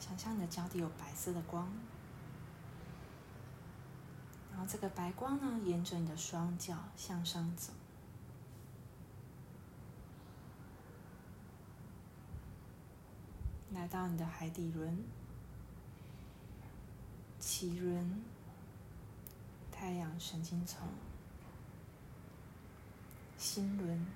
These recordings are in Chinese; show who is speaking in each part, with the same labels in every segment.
Speaker 1: 想象你的脚底有白色的光，然后这个白光呢，沿着你的双脚向上走，来到你的海底轮、脐轮、太阳神经丛、心轮、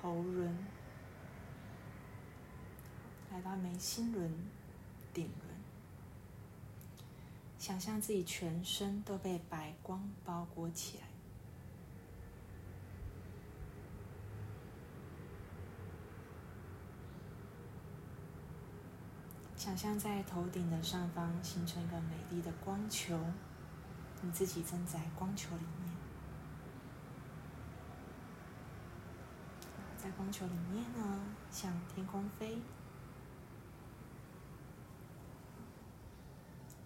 Speaker 1: 喉轮。来到眉心轮、顶轮，想象自己全身都被白光包裹起来。想象在头顶的上方形成一个美丽的光球，你自己正在光球里面。在光球里面呢，向天空飞。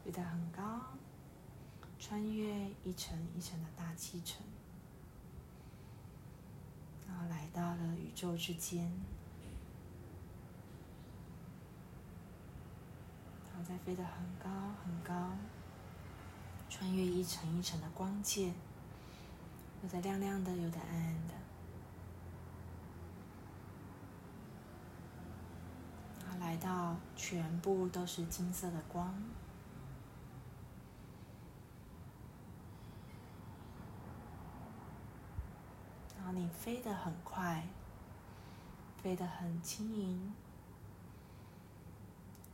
Speaker 1: 飞得很高，穿越一层一层的大气层，然后来到了宇宙之间，然后再飞得很高很高，穿越一层一层的光界，有的亮亮的，有的暗暗的，然后来到全部都是金色的光。你飞得很快，飞得很轻盈。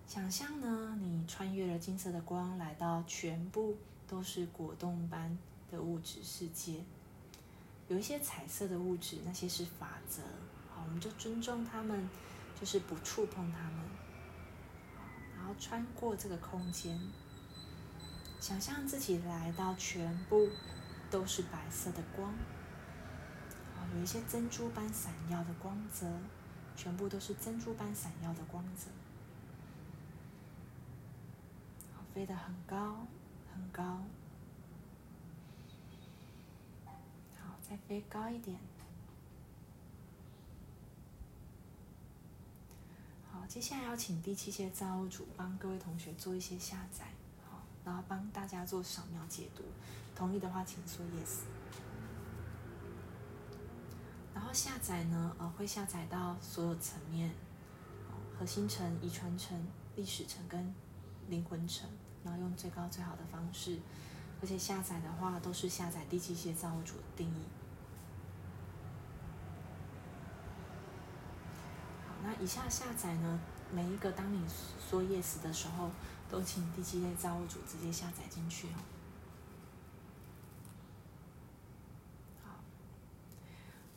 Speaker 1: 想象呢，你穿越了金色的光，来到全部都是果冻般的物质世界。有一些彩色的物质，那些是法则，好，我们就尊重他们，就是不触碰他们。然后穿过这个空间，想象自己来到全部都是白色的光。有一些珍珠般闪耀的光泽，全部都是珍珠般闪耀的光泽。好，飞得很高，很高。好，再飞高一点。好，接下来要请第七届造物主帮各位同学做一些下载，好，然后帮大家做扫描解读。同意的话，请说 yes。然后下载呢，呃，会下载到所有层面，核心层、遗传层、历史层跟灵魂层，然后用最高最好的方式，而且下载的话都是下载第七些造物主的定义。好，那以下下载呢，每一个当你说 yes 的时候，都请第七类造物主直接下载进去哦。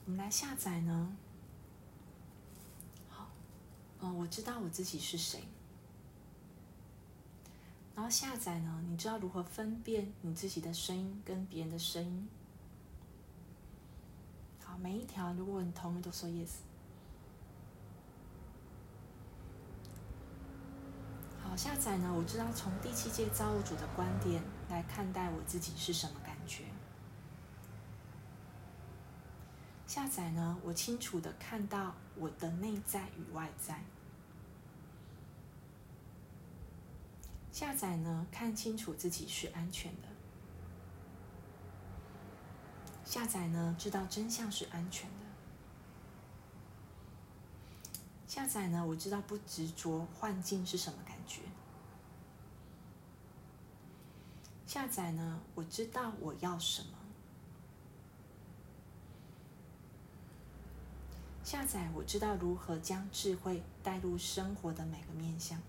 Speaker 1: 我们来下载呢。好，嗯，我知道我自己是谁。然后下载呢，你知道如何分辨你自己的声音跟别人的声音？好，每一条如果你同意都说 yes。好，下载呢，我知道从第七届造物主的观点来看待我自己是什么感觉。下载呢，我清楚的看到我的内在与外在。下载呢，看清楚自己是安全的。下载呢，知道真相是安全的。下载呢，我知道不执着幻境是什么感觉。下载呢，我知道我要什么。下载，我知道如何将智慧带入生活的每个面向。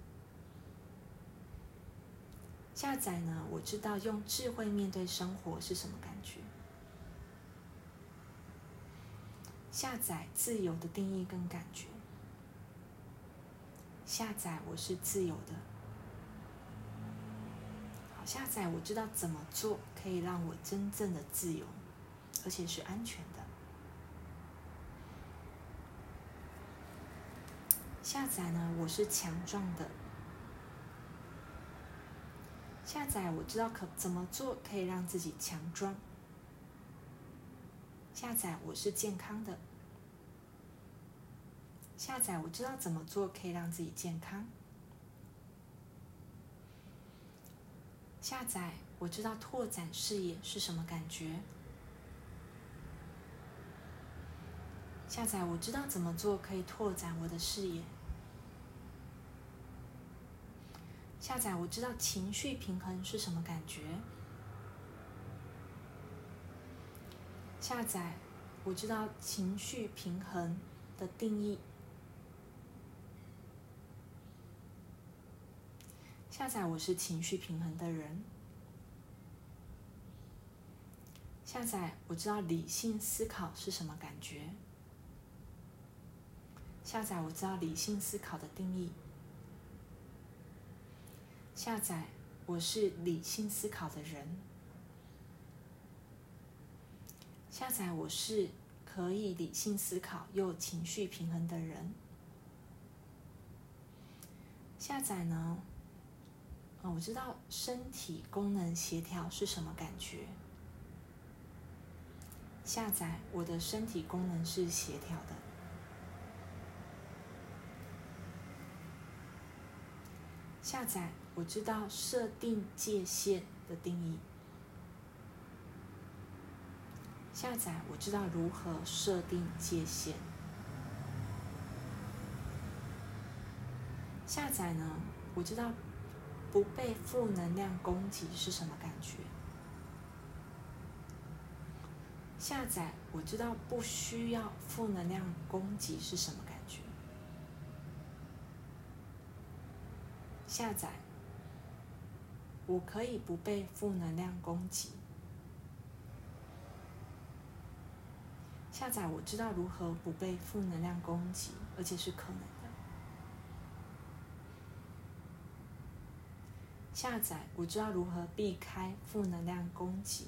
Speaker 1: 下载呢，我知道用智慧面对生活是什么感觉。下载自由的定义跟感觉。下载，我是自由的。好，下载，我知道怎么做可以让我真正的自由，而且是安全的。下载呢，我是强壮的。下载，我知道可怎么做可以让自己强壮。下载，我是健康的。下载，我知道怎么做可以让自己健康。下载，我知道拓展视野是什么感觉。下载，我知道怎么做可以拓展我的视野。下载，我知道情绪平衡是什么感觉。下载，我知道情绪平衡的定义。下载，我是情绪平衡的人。下载，我知道理性思考是什么感觉。下载，我知道理性思考的定义。下载，我是理性思考的人。下载，我是可以理性思考又情绪平衡的人。下载呢？啊，我知道身体功能协调是什么感觉。下载，我的身体功能是协调的。下载，我知道设定界限的定义。下载，我知道如何设定界限。下载呢？我知道不被负能量攻击是什么感觉。下载，我知道不需要负能量攻击是什么感觉。下载，我可以不被负能量攻击。下载，我知道如何不被负能量攻击，而且是可能的。下载，我知道如何避开负能量攻击。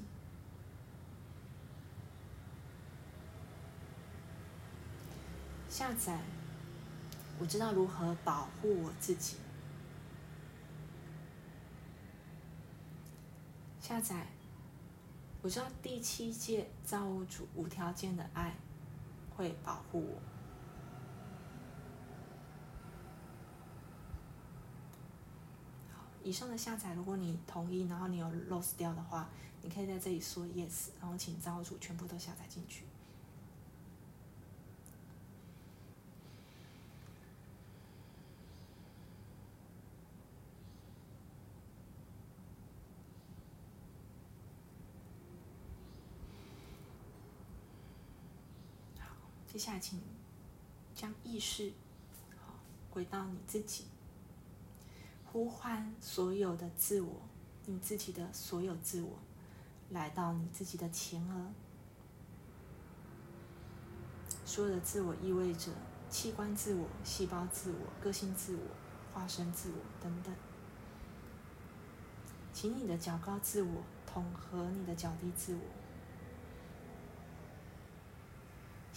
Speaker 1: 下载，我知道如何保护我自己。下载，我知道第七届造物主无条件的爱会保护我。以上的下载，如果你同意，然后你有 lost 掉的话，你可以在这里说 yes，然后请造物主全部都下载进去。接下来，请将意识好回到你自己，呼唤所有的自我，你自己的所有自我，来到你自己的前额。所有的自我意味着器官自我、细胞自我、个性自我、化身自我等等。请你的较高自我统合你的较低自我。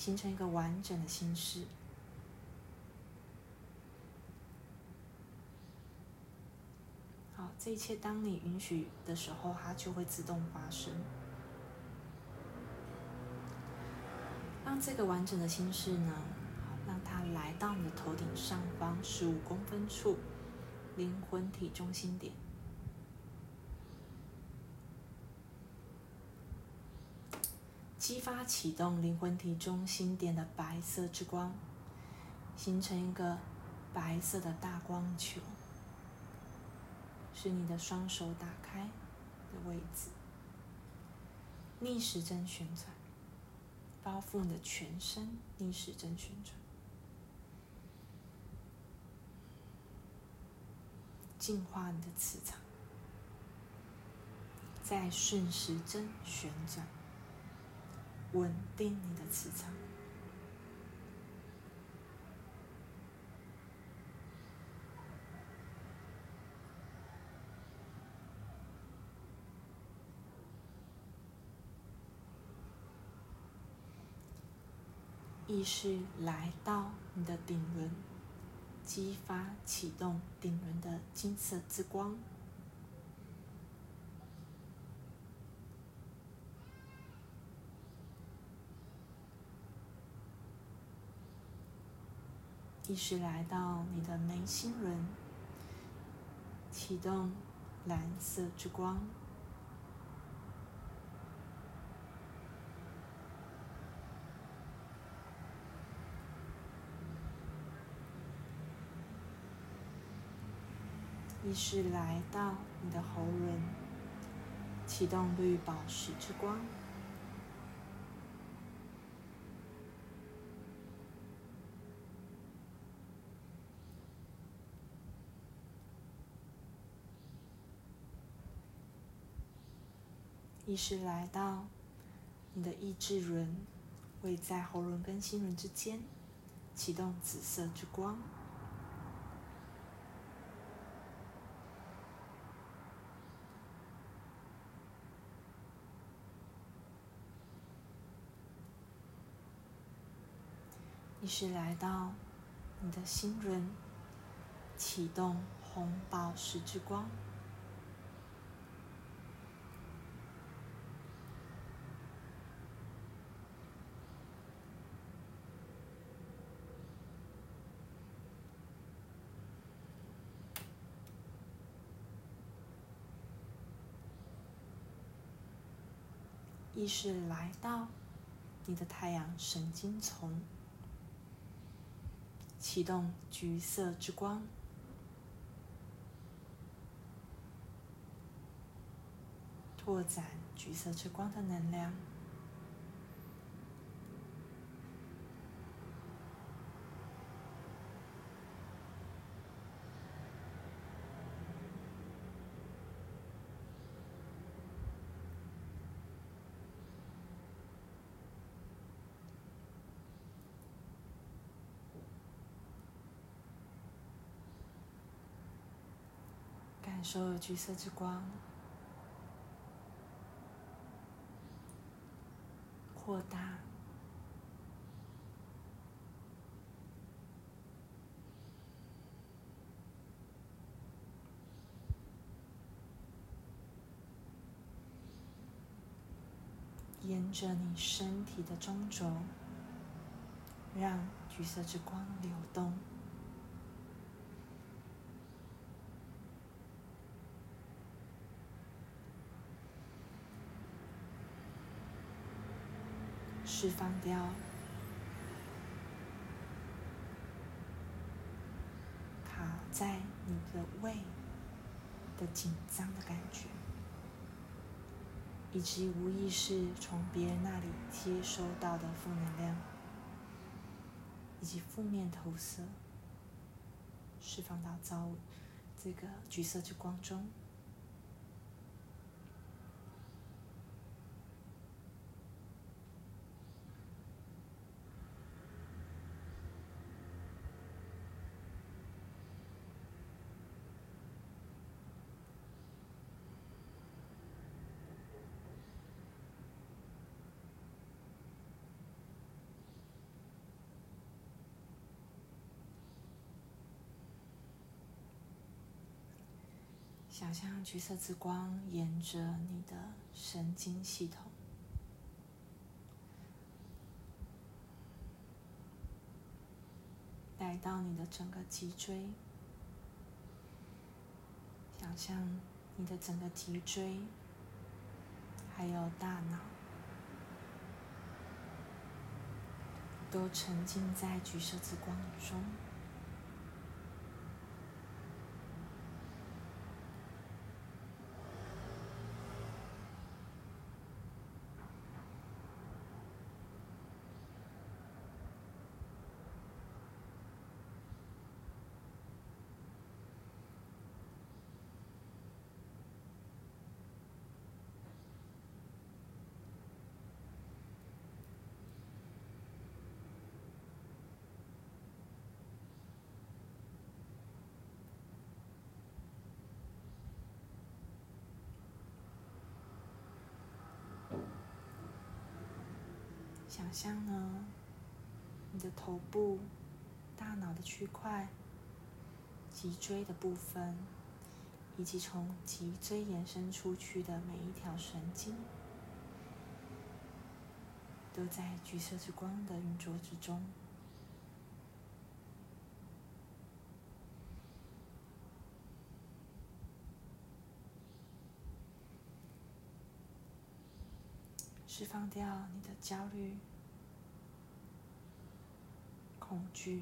Speaker 1: 形成一个完整的心事。好，这一切当你允许的时候，它就会自动发生。让这个完整的心事呢，好，让它来到你的头顶上方十五公分处，灵魂体中心点。激发启动灵魂体中心点的白色之光，形成一个白色的大光球，是你的双手打开的位置，逆时针旋转，包覆你的全身，逆时针旋转，净化你的磁场，再顺时针旋转。稳定你的磁场，意识来到你的顶轮，激发启动顶轮的金色之光。意识来到你的眉心轮，启动蓝色之光。意识来到你的喉轮，启动绿宝石之光。意识来到你的意志轮，位在喉轮跟心轮之间，启动紫色之光。意识来到你的心轮，启动红宝石之光。意识来到你的太阳神经丛。启动橘色之光，拓展橘色之光的能量。感受橘色之光扩大，沿着你身体的中轴，让橘色之光流动。释放掉卡在你的胃的紧张的感觉，以及无意识从别人那里接收到的负能量，以及负面投射，释放到造物这个橘色之光中。想象橘色之光沿着你的神经系统，来到你的整个脊椎。想象你的整个脊椎，还有大脑，都沉浸在橘色之光中。想象呢？你的头部大脑的区块脊椎的部分以及从脊椎延伸出去的每一条神经都在橘色之光的运作之中。释放掉你的焦虑恐惧。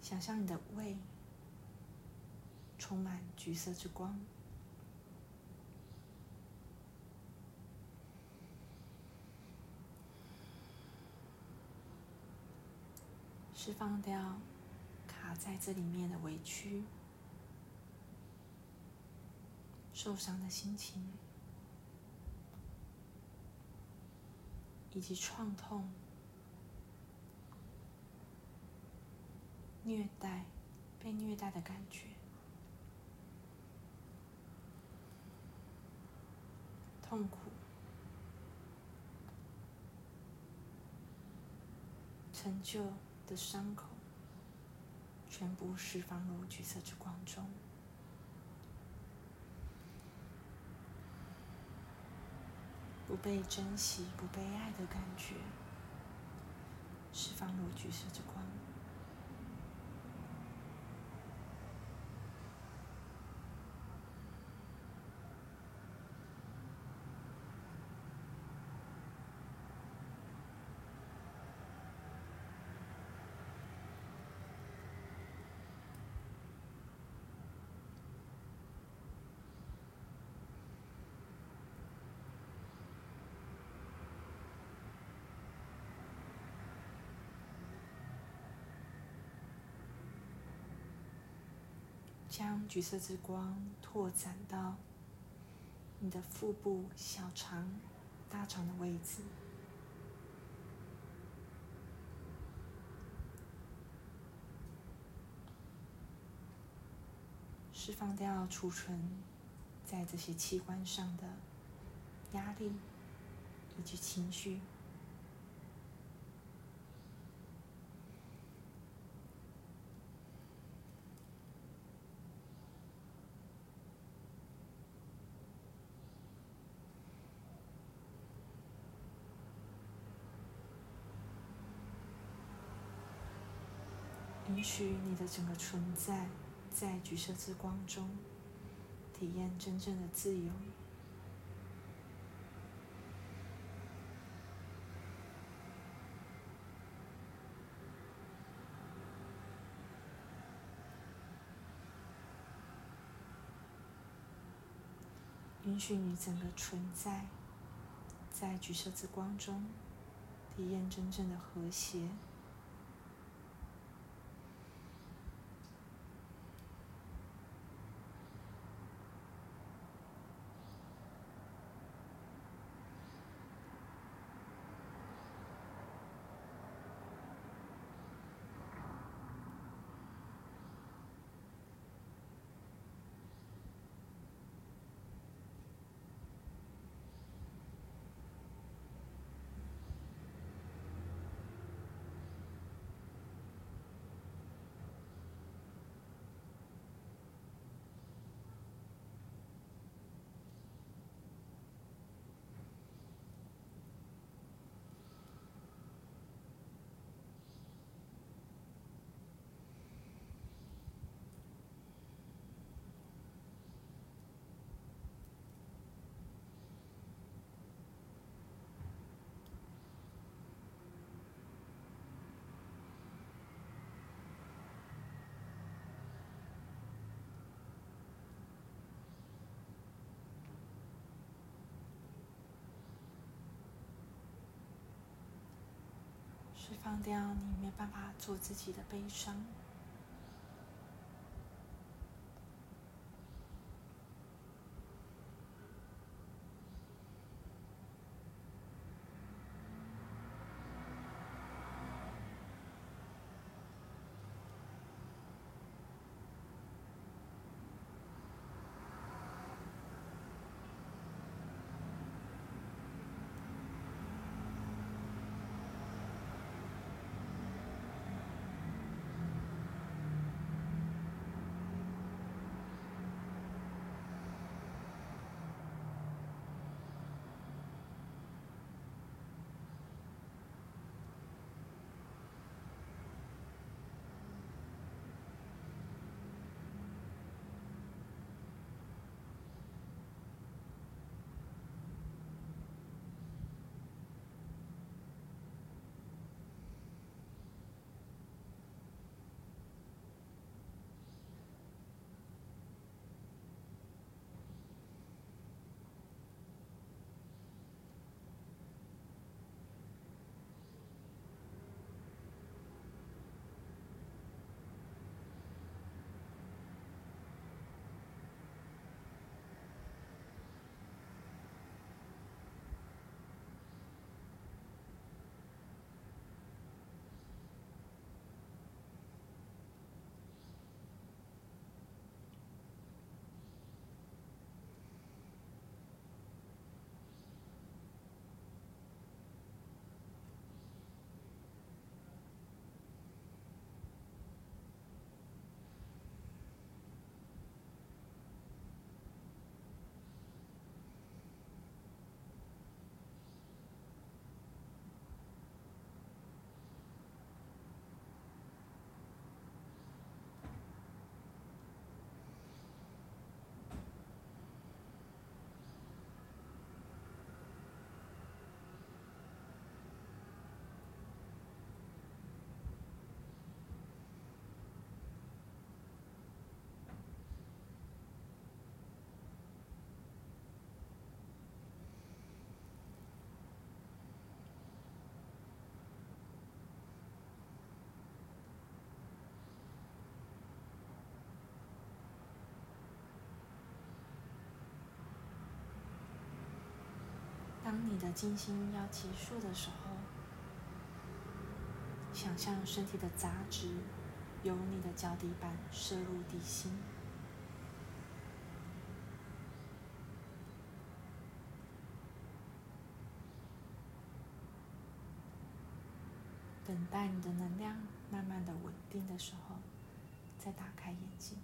Speaker 1: 想象你的胃充满橘色之光，释放掉卡在这里面的委屈、受伤的心情，以及创痛。虐待，被虐待的感觉，痛苦，成就的伤口，全部释放入橘色之光中，不被珍惜、不被爱的感觉，释放入橘色之光。将橘色之光拓展到你的腹部、小肠、大肠的位置，释放掉储存在这些器官上的压力以及情绪。允许你的整个存在在橘色之光中体验真正的自由。允许你整个存在在橘色之光中体验真正的和谐。释放掉你没办法做自己的悲伤。当你的静心要结束的时候，想象身体的杂质由你的脚底板射入地心。等待你的能量慢慢的稳定的时候，再打开眼睛